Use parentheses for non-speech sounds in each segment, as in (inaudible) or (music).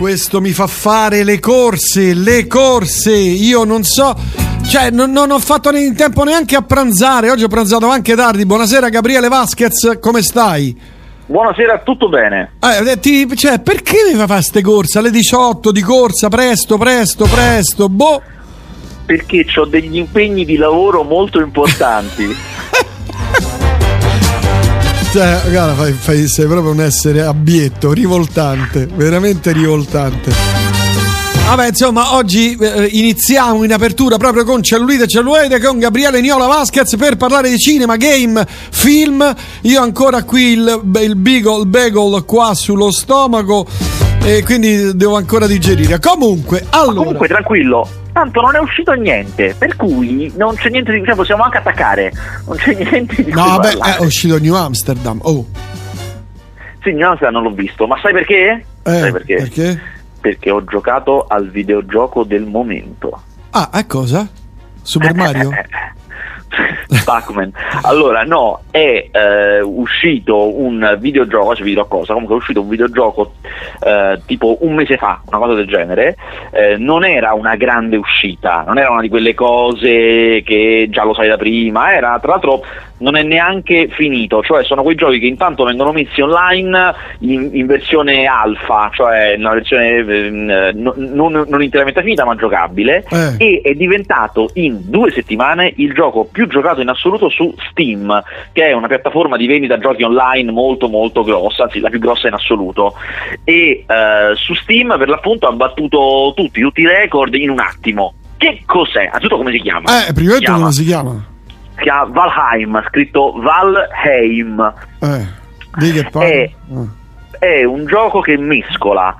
questo mi fa fare le corse, le corse. Io non so, cioè non, non ho fatto in tempo neanche a pranzare. Oggi ho pranzato anche tardi. Buonasera Gabriele Vasquez, come stai? Buonasera, tutto bene? Eh, ti, cioè, perché mi fa fare queste corse alle 18 di corsa, presto, presto, presto? Boh. Perché ho degli impegni di lavoro molto importanti. (laughs) Cioè, guarda, fai, fai, sei proprio un essere abietto, rivoltante, veramente rivoltante. Vabbè, insomma, oggi eh, iniziamo in apertura proprio con Cellulite e Cellulite con Gabriele Niola Vasquez per parlare di cinema, game, film. Io ancora qui il, il beagle, il bagel qua sullo stomaco e quindi devo ancora digerire. Comunque, allora... Comunque, tranquillo, tanto non è uscito niente, per cui non c'è niente di cui possiamo anche attaccare. Non c'è (laughs) niente di No, vabbè, è uscito New Amsterdam. Oh. Sì, New Amsterdam non l'ho visto, ma sai perché? Eh, sai perché? Perché? Perché ho giocato al videogioco del momento. Ah, è cosa? Super Mario? (laughs) Pac-Man. Allora, no, è eh, uscito un videogioco, cioè vi dirò cosa, comunque è uscito un videogioco eh, tipo un mese fa, una cosa del genere, eh, non era una grande uscita, non era una di quelle cose che già lo sai da prima, era tra l'altro non è neanche finito, cioè sono quei giochi che intanto vengono messi online in, in versione alfa, cioè una versione eh, non, non, non, interamente finita ma giocabile eh. e è diventato in due settimane il gioco più giocato in assoluto su Steam, che è una piattaforma di vendita giochi online molto molto grossa, anzi la più grossa in assoluto e eh, su Steam per l'appunto ha battuto tutti, tutti i record in un attimo. Che cos'è? Anzitutto come si chiama? Eh, prima di tutto come si chiama? si chiama Valheim, scritto Valheim. Eh, di che è, è un gioco che mescola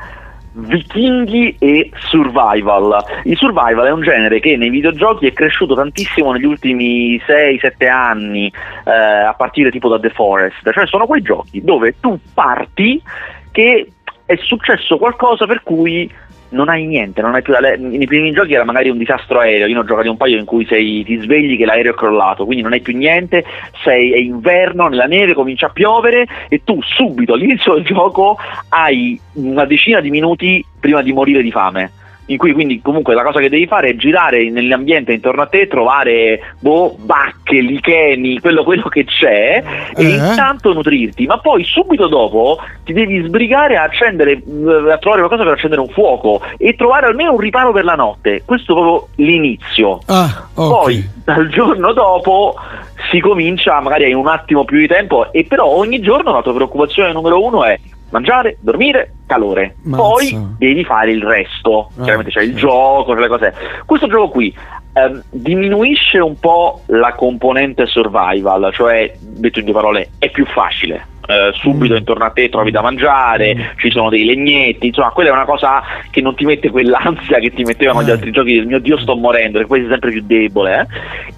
vichinghi e survival. Il survival è un genere che nei videogiochi è cresciuto tantissimo negli ultimi 6-7 anni, eh, a partire tipo da The Forest, cioè sono quei giochi dove tu parti che è successo qualcosa per cui non hai niente, non hai più le- nei primi giochi era magari un disastro aereo, io ne ho giocati un paio in cui sei, ti svegli che l'aereo è crollato, quindi non hai più niente, sei, è inverno, nella neve comincia a piovere e tu subito all'inizio del gioco hai una decina di minuti prima di morire di fame in cui quindi comunque la cosa che devi fare è girare nell'ambiente intorno a te, trovare boh, bacche, licheni, quello, quello che c'è e eh. intanto nutrirti, ma poi subito dopo ti devi sbrigare a accendere, eh, a trovare qualcosa per accendere un fuoco e trovare almeno un riparo per la notte. Questo è proprio l'inizio. Ah, okay. Poi dal giorno dopo si comincia, magari hai un attimo più di tempo, e però ogni giorno la tua preoccupazione numero uno è mangiare, dormire, calore. Mazza. Poi devi fare il resto. Ah, Chiaramente c'è il gioco, le cose. Questo gioco qui ehm, diminuisce un po' la componente survival, cioè, detto in due parole, è più facile eh, subito mm. intorno a te trovi da mangiare, mm. ci sono dei legnetti, insomma quella è una cosa che non ti mette quell'ansia che ti mettevano eh. gli altri giochi del mio Dio sto morendo, che poi sei sempre più debole,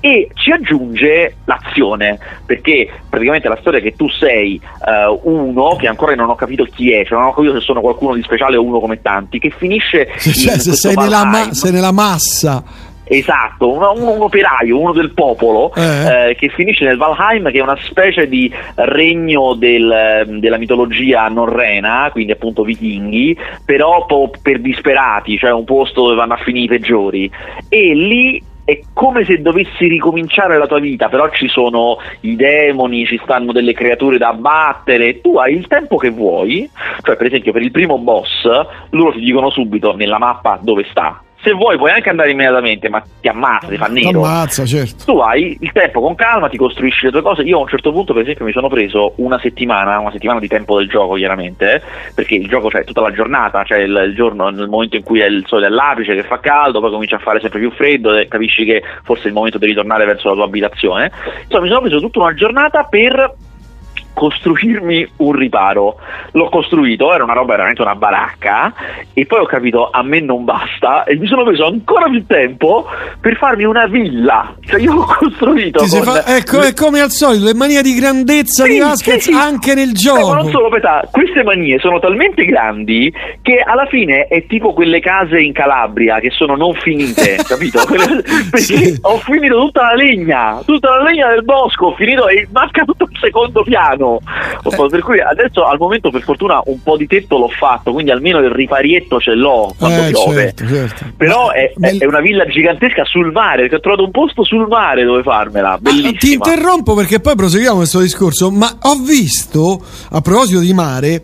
eh? e ci aggiunge l'azione, perché praticamente la storia è che tu sei uh, uno che ancora non ho capito chi è, cioè non ho capito se sono qualcuno di speciale o uno come tanti, che finisce... (laughs) Cioè, se sei nella, ma- sei nella massa Esatto, un, un, operaio, uno del popolo, eh. Eh, che finisce nel Valheim, che è una specie di regno del, della mitologia norrena, quindi appunto vichinghi, però per disperati, cioè un posto dove vanno a finire i peggiori. E lì è come se dovessi ricominciare la tua vita, però ci sono i demoni, ci stanno delle creature da abbattere, tu hai il tempo che vuoi, cioè per esempio per il primo boss loro ti dicono subito nella mappa dove sta, se vuoi puoi anche andare immediatamente, ma ti ammazza, ti fa nero. Ammazza, certo. Tu hai il tempo con calma, ti costruisci le tue cose. Io a un certo punto, per esempio, mi sono preso una settimana, una settimana di tempo del gioco, chiaramente, eh, perché il gioco c'è tutta la giornata, c'è il, il, giorno nel momento in cui è il sole all'apice, che fa caldo, poi comincia a fare sempre più freddo e capisci che forse è il momento di ritornare verso la tua abitazione. Insomma, mi sono preso tutta una giornata per costruirmi un riparo. L'ho costruito, era una roba veramente una baracca e poi ho capito a me non basta e mi sono preso ancora più tempo per farmi una villa. Cioè io ho costruito con... fa... ecco, è come al solito, le manie di grandezza sì, di Vasquez sì, sì. anche nel gioco. Eh, ma non solo, Petà, queste manie sono talmente grandi che alla fine è tipo quelle case in Calabria che sono non finite, (laughs) capito? Perché ho finito tutta la legna, tutta la legna del bosco, ho finito e manca tutto il secondo piano mano. Eh. Per cui adesso al momento per fortuna un po' di tetto l'ho fatto, quindi almeno il riparietto ce l'ho quando Eh, piove. certo, certo. Però Ma- è, bel- è una villa gigantesca sul mare, perché ho trovato un posto sul mare dove farmela. Ah, Bellissima. ti interrompo perché poi proseguiamo questo discorso, ma ho visto, a proposito di mare,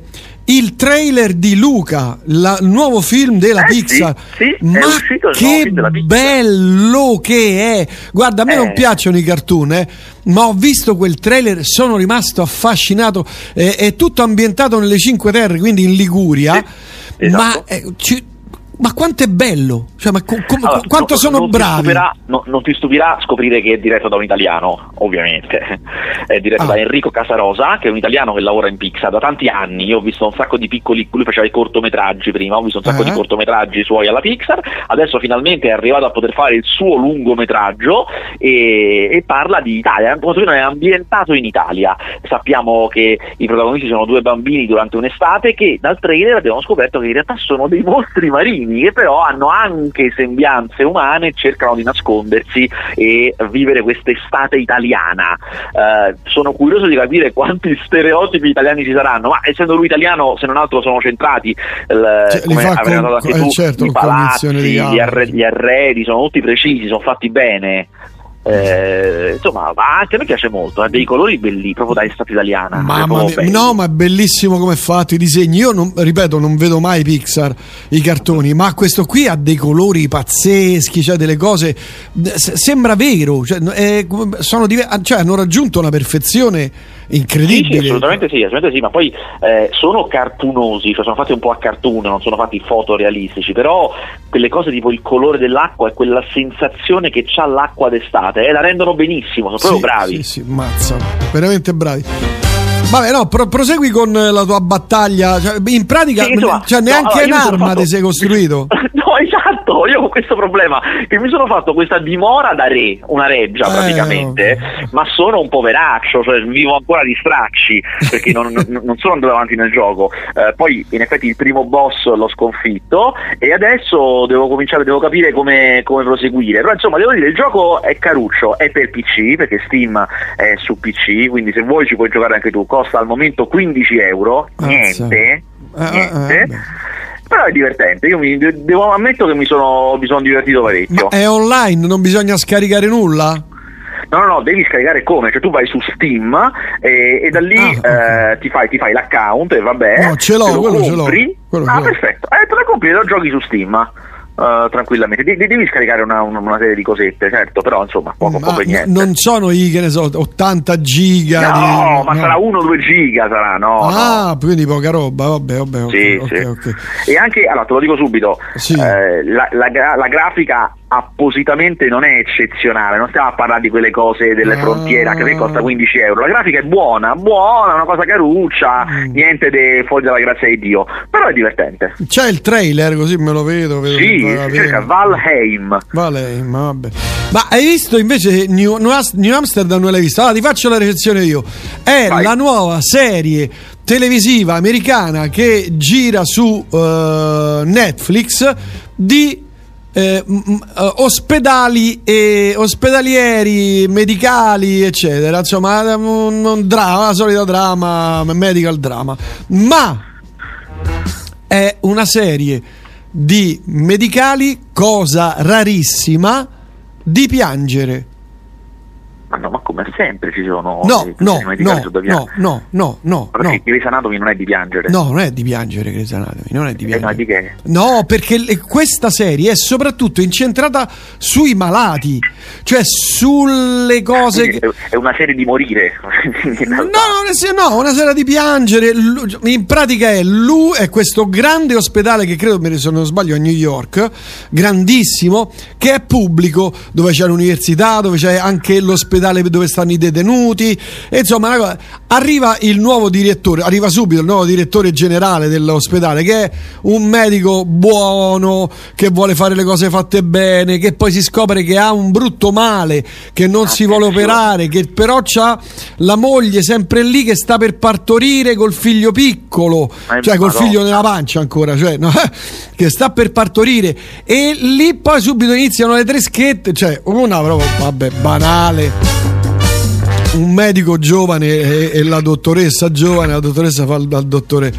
il trailer di Luca, la- il nuovo film della Eh, sì, Pixar. sì, è ma uscito il nuovo che film della Pixar. bello che è! Guarda, a me Eh. non piacciono i cartoon, eh, ma ho visto quel trailer, sono rimasto affascinato. eh, è tutto ambientato nelle Cinque Terre, quindi in Liguria. Sì, esatto. Ma, eh, ci- ma quanto è bello! Cioè, ma co- com- Allora, quanto no- sono non Ti bravi! stupirà, no- non ti stupirà scoprire che è diretto da un italiano, ovviamente. (laughs) È diretto Ah. da Enrico Casarosa, che è un italiano che lavora in Pixar da tanti anni. Io ho visto un sacco di piccoli. Lui faceva i cortometraggi prima, ho visto un sacco Ah. di cortometraggi suoi alla Pixar. Adesso finalmente è arrivato a poter fare il suo lungometraggio e, e parla di Italia. È ambientato in Italia. Sappiamo che i protagonisti sono due bambini durante un'estate che dal trailer abbiamo scoperto che in realtà sono dei (laughs) mostri marini che però hanno anche sembianze umane cercano di nascondersi e vivere quest'estate italiana. Eh, sono curioso di capire quanti stereotipi italiani ci saranno, ma essendo lui italiano, se non altro sono centrati, il- Cioè, come con- notato anche eh, tu, certo, i palazzi, gli, causa. arre- gli arredi, sono tutti precisi, sono fatti bene. Eh, insomma, ma anche a me piace molto, ha dei colori belli, proprio da estate italiana. Mamma mia, no, ma è bellissimo come è fatto i disegni. Io non, ripeto, non vedo mai Pixar i cartoni, ma questo qui ha dei colori pazzeschi, cioè delle cose. Sembra vero, cioè, è diver- cioè, hanno raggiunto una perfezione Sì, sì, incredibile. assolutamente sì, assolutamente sì, ma poi eh, sono cartunosi, cioè sono fatti un po' a cartoon, non sono fatti fotorealistici, però quelle cose tipo il colore dell'acqua e quella sensazione che c'ha l'acqua d'estate, eh, la rendono benissimo, sono proprio Sì, bravi. Sì, sì, mazza, veramente bravi. Vabbè, no, pro- prosegui con la tua battaglia. Cioè, in pratica, Sì, insomma, cioè, no, neanche allora, mi sono un'arma fatto- ti sei costruito. (laughs) No, io ho questo problema, che mi sono fatto questa dimora da re, una reggia Eh, praticamente, ok. ma sono un poveraccio, cioè vivo ancora di stracci, perché non, non- non sono andato avanti nel gioco. Eh, poi in effetti il primo boss l'ho sconfitto e adesso devo cominciare, devo capire come, come proseguire. Però insomma devo dire, il gioco è caruccio, è per PC, perché Steam è su PC, quindi se vuoi ci puoi giocare anche tu, costa al momento 15 euro, niente, eh, niente. eh, beh. Però è divertente, io mi, de- devo ammetto che mi sono, mi sono divertito parecchio. Ma è online, non bisogna scaricare nulla? No, no, no, devi scaricare come? Cioè tu vai su Steam e, e da lì Ah, ok. eh, ti, fai, ti fai l'account e vabbè. No, ce l'ho, quello ce l'ho, compri. quello ah, ce l'ho. perfetto. Eh, te lo compri e lo giochi su Steam. Eh, tranquillamente, De- de- devi scaricare una, una- serie di cosette, certo, però insomma, poco, poco niente. non sono i che ne so 80 giga no, di- ma no. sarà 1-2 giga, sarà, no. no. ah quindi poca roba vabbè vabbè Sì, ok, sì. ok. E anche, allora te lo dico subito, Sì. eh, la, la la grafica appositamente non è eccezionale, non stiamo a parlare di quelle cose delle Ah. frontiere che costa 15 euro, la grafica è buona, buona, una cosa caruccia, Mm. niente di fuori dalla grazia di Dio, però è divertente. c'è il trailer così me lo vedo, vedo Sì, si cerca Valheim. Vale, ma vabbè. Ma hai visto invece New, New Amsterdam non l'hai visto? Allora ti faccio la recensione io. È Vai. la nuova serie televisiva americana che gira su eh, Netflix di eh, eh, ospedali e ospedalieri, medicali, eccetera. Insomma, un, un drama, la solita drama, medical drama. Ma è una serie di medicali, cosa rarissima, di piangere. Ma no, ma come sempre ci sono No, eh, no, medicali no, no, no, no, no, perché no. Grey's Anatomy non è di piangere. No, non è di piangere Grey's Anatomy, non è di Eh, piangere. di che? No, perché le- questa serie è soprattutto incentrata sui malati, cioè sulle cose Quindi che... è- una serie di morire. (laughs) No, no, una sera di piangere. In pratica è lui è questo grande ospedale che credo, se non sbaglio, a New York, grandissimo, che è pubblico, dove c'è l'università, dove c'è anche l'ospedale dove stanno i detenuti. E insomma, arriva il nuovo direttore, arriva subito il nuovo direttore generale dell'ospedale, che è un medico buono, che vuole fare le cose fatte bene, che poi si scopre che ha un brutto male, che non si vuole Attenzione. operare, che però c'ha la moglie sempre lì che sta per partorire col figlio piccolo, Eh, cioè col Madonna. figlio nella pancia ancora, cioè, no? (laughs) che sta per partorire e lì poi subito iniziano le treschette, cioè una proprio, vabbè, banale. Un medico giovane e, e, la dottoressa giovane, la dottoressa fa al, dottore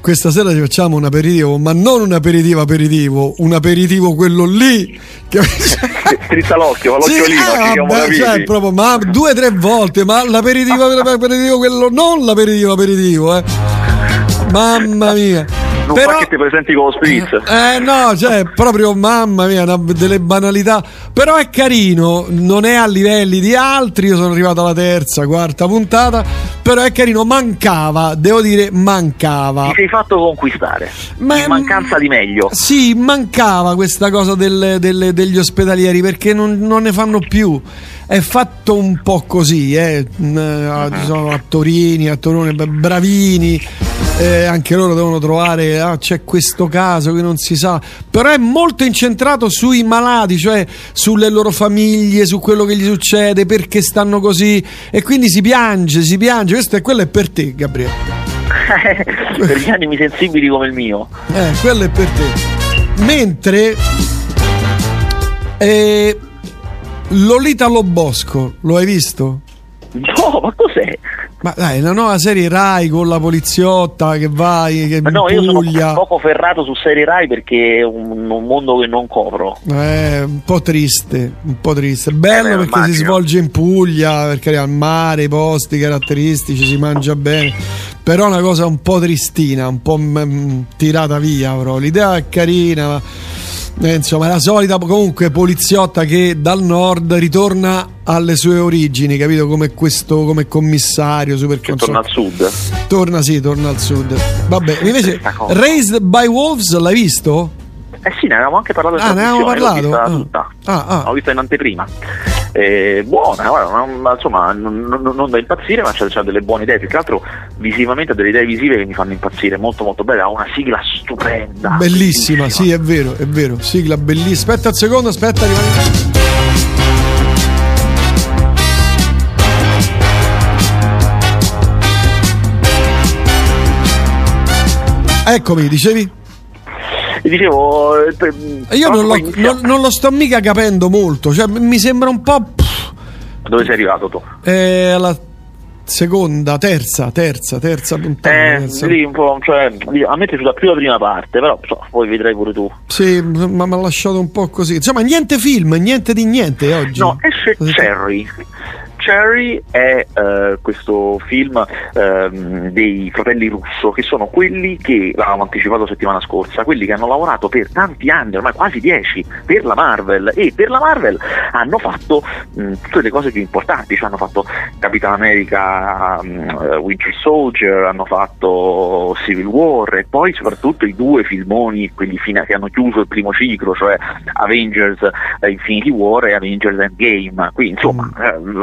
questa sera ci facciamo un aperitivo, ma non un aperitivo aperitivo, un aperitivo quello lì. Che... (laughs) Strizza l'occhio, ma l'occhio sì, lì, eh, cioè, proprio, ma due o tre volte, ma l'aperitivo, l'aperitivo quello, non l'aperitivo aperitivo, eh. Mamma mia non Però, fa che ti presenti con lo spritz. Eh no, cioè, proprio mamma mia, una, delle banalità. Però è carino, non è a livelli di altri. Io sono arrivato alla terza, quarta puntata. Però è carino, mancava, devo dire, mancava. Ti sei fatto conquistare. Ma, in mancanza di meglio. Sì, mancava questa cosa del, del, degli ospedalieri perché non, non ne fanno più è fatto un po' così, eh. uh-huh. ci sono attorini, attoroni bravini, eh, anche loro devono trovare, ah, c'è questo caso che non si sa, però è molto incentrato sui malati, cioè sulle loro famiglie, su quello che gli succede, perché stanno così e quindi si piange, si piange, questo è quello è per te Gabriele. (laughs) per gli animi sensibili come il mio. Eh, quello è per te. Mentre... Eh, Lolita Lobosco, lo hai visto? No, ma cos'è? Ma dai, la nuova serie Rai con la poliziotta che vai, che ma no, io sono poco ferrato su serie Rai perché è un, un mondo che non copro. Eh, un po' triste, un po' triste. Bello eh, perché immagino. si svolge in Puglia, perché al mare, i posti caratteristici, si mangia bene. Però è una cosa un po' tristina, un po' m- tirata via, però. L'idea è carina, ma eh, insomma, la solita comunque poliziotta che dal nord ritorna alle sue origini, capito? Come questo come commissario super che torna al sud. Torna sì, torna al sud. Vabbè, invece Raised by Wolves l'hai visto? Eh sì, ne avevamo anche parlato. Ah, ne avevamo parlato? Ah. Ah, ah. L'ho vista in anteprima. Eh, buona, guarda, non, insomma, non, non, da impazzire, ma c'ha, c'ha, delle buone idee. Più che altro, visivamente, ha delle idee visive che mi fanno impazzire. Molto, molto bella. Ha una sigla stupenda. Bellissima, bellissima, sì, è vero, è vero. Sigla bellissima. Aspetta un secondo, aspetta, rimani. Eccomi, dicevi? Dicevo eh, io non lo, non, non lo, sto mica capendo molto cioè mi sembra un po' dove sei arrivato tu? Eh, alla seconda, terza, terza, terza puntata. Eh, terza. Lì un po', cioè, a me è piaciuta più la prima parte, però so, poi vedrai pure tu. Sì, ma mi ha lasciato un po' così. Insomma, niente film, niente di niente oggi. No, esce Cherry. Cherry è uh, questo film uh, dei fratelli Russo, che sono quelli che, l'avevamo anticipato settimana scorsa, quelli che hanno lavorato per tanti anni, ormai quasi dieci, per la Marvel. E per la Marvel hanno fatto mh, tutte le cose più importanti, cioè hanno fatto Capitan America, uh, Winter Soldier, hanno fatto Civil War e poi soprattutto i due filmoni, quelli fine, che hanno chiuso il primo ciclo, cioè Avengers Infinity War e Avengers Endgame, quindi insomma mm. eh,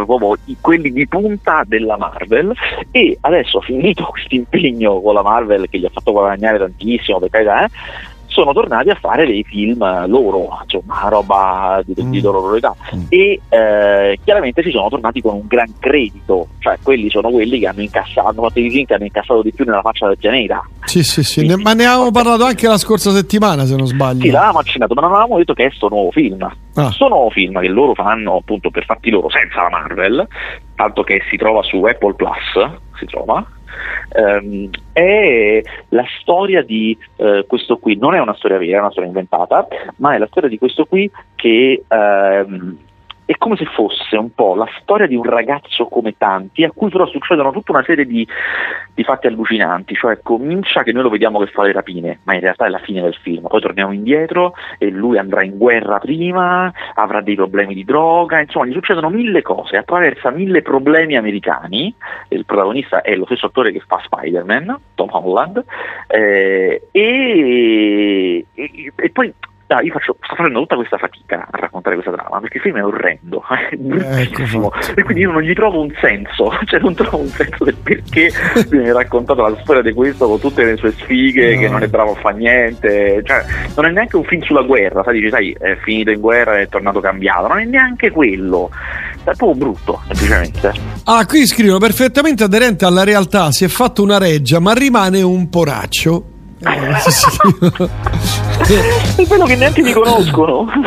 quelli di punta della Marvel. E adesso finito (laughs) questo impegno con la Marvel che gli ha fatto guadagnare tantissimo per carità, eh, sono tornati a fare dei film loro, insomma, roba di, di mm. loro età. Mm. E eh, chiaramente si sono tornati con un gran credito, cioè quelli sono quelli che hanno incassato, hanno fatto i film che hanno incassato di più nella faccia del pianeta. Sì, sì, sì, Quindi, ma ne avevamo parlato anche la scorsa settimana, se non sbaglio. Sì, l'avevamo accennato, ma non avevamo detto che è sto nuovo film. Ah. Questo nuovo film che loro fanno appunto per fatti loro senza la Marvel, tanto che si trova su Apple Plus, si trova, ehm, è la storia di eh, questo qui, non è una storia vera, è una storia inventata, ma è la storia di questo qui che ehm, è come se fosse un po' la storia di un ragazzo come tanti, a cui però succedono tutta una serie di, di, fatti allucinanti, cioè comincia che noi lo vediamo che fa le rapine, ma in realtà è la fine del film, poi torniamo indietro e lui andrà in guerra prima, avrà dei problemi di droga, insomma gli succedono mille cose, attraversa mille problemi americani, il protagonista è lo stesso attore che fa Spider-Man, Tom Holland, eh, e, e, e poi no, io faccio, sto facendo tutta questa fatica a raccontare questa trama perché il film è orrendo, (laughs) è bruttissimo ecco. e quindi io non gli trovo un senso, (laughs) cioè non trovo un senso del perché (laughs) viene raccontata la storia di questo con tutte le sue sfighe, no. che non è bravo a fare niente, cioè non è neanche un film sulla guerra, sai, dici, sai, è finito in guerra e è tornato cambiato, non è neanche quello, è proprio brutto, semplicemente. Ah, qui scrivono perfettamente aderente alla realtà, si è fatto una reggia, ma rimane un poraccio. Eh. È quello che neanche mi conoscono. (laughs)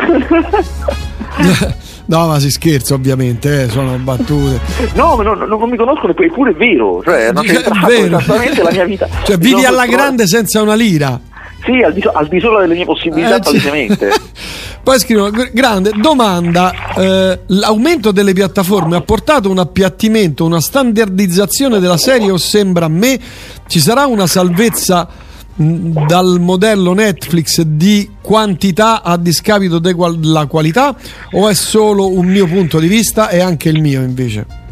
No, ma si scherza ovviamente, eh, sono battute. no, no, no, non mi conoscono, eppure è vero, cioè non Cioè, è vero. esattamente la mia vita. (laughs) Cioè, vivi alla costruito- grande senza una lira. Sì, al di, so- al di sopra delle mie possibilità Eh, palesemente. (laughs) Poi scrivono, "Gr- grande domanda, eh, l'aumento delle piattaforme ha portato un appiattimento, una standardizzazione della serie o sembra a me ci sarà una salvezza dal modello Netflix di quantità a discapito della qualità o è solo un mio punto di vista e anche il mio invece?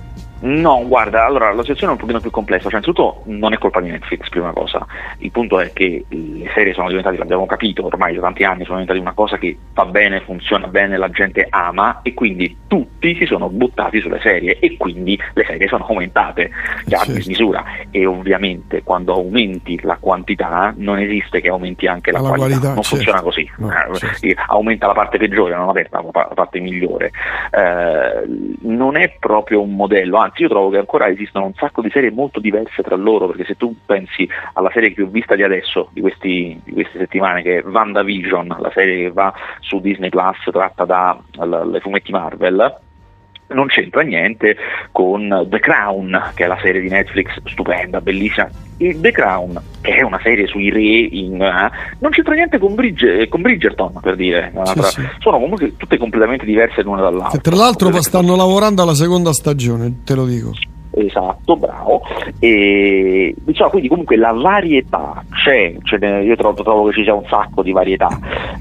No, guarda, allora la situazione è un pochino più complessa. Cioè, innanzitutto non è colpa di Netflix, prima cosa. Il punto è che le serie sono diventate, l'abbiamo capito ormai da tanti anni, sono diventate una cosa che va bene, funziona bene, la gente ama e quindi tutti si sono buttati sulle serie e quindi le serie sono aumentate già a Certo. dismisura. E ovviamente quando aumenti la quantità non esiste che aumenti anche la, La qualità. qualità, non certo. funziona così. No, Eh, certo. aumenta la parte peggiore, non aperta la pa- la parte migliore. Eh, non è proprio un modello, anzi io trovo che ancora esistono un sacco di serie molto diverse tra loro, perché se tu pensi alla serie che ho vista di adesso, di, questi- di queste settimane, che è WandaVision, la serie che va su Disney Plus tratta dai fumetti Marvel, non c'entra niente con The Crown, che è la serie di Netflix stupenda, bellissima. E The Crown, che è una serie sui re, in, eh, non c'entra niente con, Bridge- con Bridgerton, per dire. Sì, Tra- sì. Sono comunque tutte completamente diverse l'una dall'altra. Che tra l'altro stanno lavorando alla seconda stagione, te lo dico. Esatto, bravo. E diciamo quindi comunque la varietà c'è, ne- io trovo, trovo che ci sia un sacco di varietà.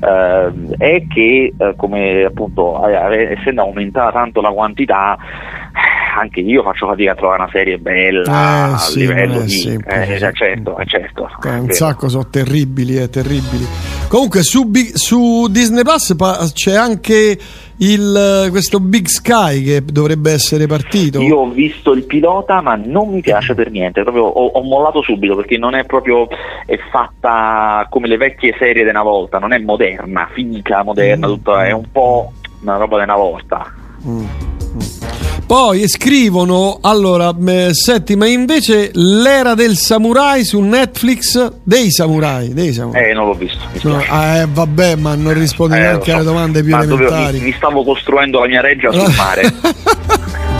Ehm, è che eh, come appunto eh, essendo aumentata tanto la quantità eh, anche io faccio fatica a trovare una serie bella Eh, a sì, livello non è di semplice, eh, sì. certo, eh, certo. Eh, è un vero. sacco sono terribili, eh, terribili. Comunque su, su Disney Plus pa- c'è anche il, questo Big Sky che dovrebbe essere partito. Io ho visto il pilota, ma non mi piace per niente. Proprio ho, ho mollato subito perché non è proprio è fatta come le vecchie serie di una volta, non è moderna, finita, moderna, Mm. tutta, è un po' una roba di una volta. Mm. Poi scrivono, allora, eh, senti, ma invece l'era del samurai su Netflix, dei samurai, dei samurai. Eh, non l'ho visto. No, eh, vabbè, ma non rispondi Eh, neanche so. alle domande più Ma dovevo- elementari. mi, mi stavo costruendo la mia reggia sul mare. (laughs)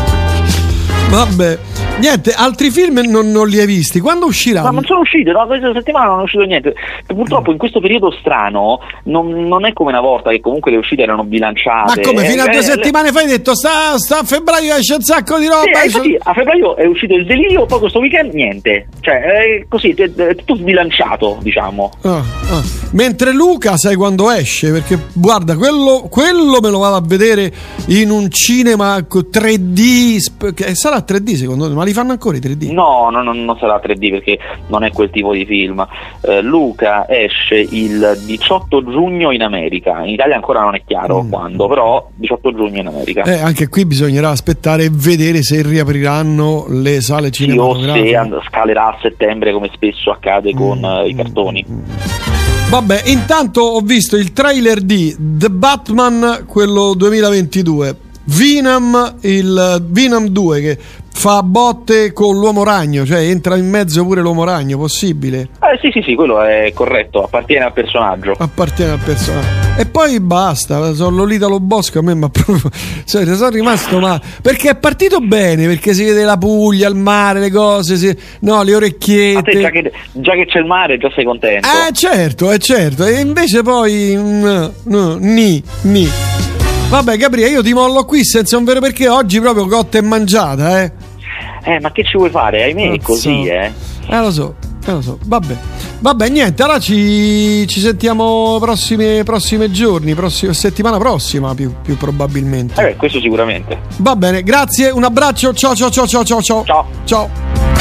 Vabbè, niente, altri film non, non li hai visti. Quando usciranno? Ma non sono uscite, no, questa settimana non è uscito niente. Purtroppo in questo periodo strano non, non è come una volta che comunque le uscite erano Ma bilanciate. come fino a Eh, due eh, settimane fa hai detto sta, sta a febbraio esce un sacco di Sì, roba. eh, esce- infatti a febbraio è uscito il delirio, poi questo weekend niente. Cioè, è così, è, è tutto sbilanciato, diciamo. Ah, ah. Mentre Luca sai quando esce? Perché guarda, quello, quello me lo vado a vedere in un cinema co- 3D. sp- che sarà 3D secondo te? Ma li fanno ancora i 3D? No, no, no, non sarà 3D perché non è quel tipo di film. Eh, Luca esce il 18 giugno in America. In Italia ancora non è chiaro Mm. quando, però 18 giugno in America. Eh, anche qui bisognerà aspettare e vedere se riapriranno le sale Sì, o cinematografiche. se scalerà a settembre come spesso accade con Mm, eh, i mm, cartoni. mm. Vabbè, intanto ho visto il trailer di The Batman, quello 2022. Venom, il Venom 2 che fa botte con l'uomo ragno, cioè entra in mezzo pure l'uomo ragno, possibile? Eh, sì, sì, sì, quello è corretto, appartiene al personaggio. Appartiene al personaggio. E poi basta, sono Lolita lo Bosco a me, ma proprio (laughs) cioè, sono rimasto male. Perché è partito bene, perché si vede la Puglia, il mare, le cose, si- no, le A orecchiette. te già che, già che c'è il mare già sei contento. Eh certo, è certo. E invece poi no, no, ni, ni. Vabbè Gabriele, io ti mollo qui senza un vero perché oggi proprio cotta e mangiata, eh. Eh, ma che ci vuoi fare? Ahimè, è così, eh. Eh lo so, eh lo so. Vabbè. Vabbè, niente, allora ci, ci sentiamo prossime, prossime giorni, prossima, settimana prossima più, più probabilmente. Eh, questo sicuramente. Va bene, grazie, un abbraccio, ciao ciao ciao ciao ciao. Ciao. Ciao.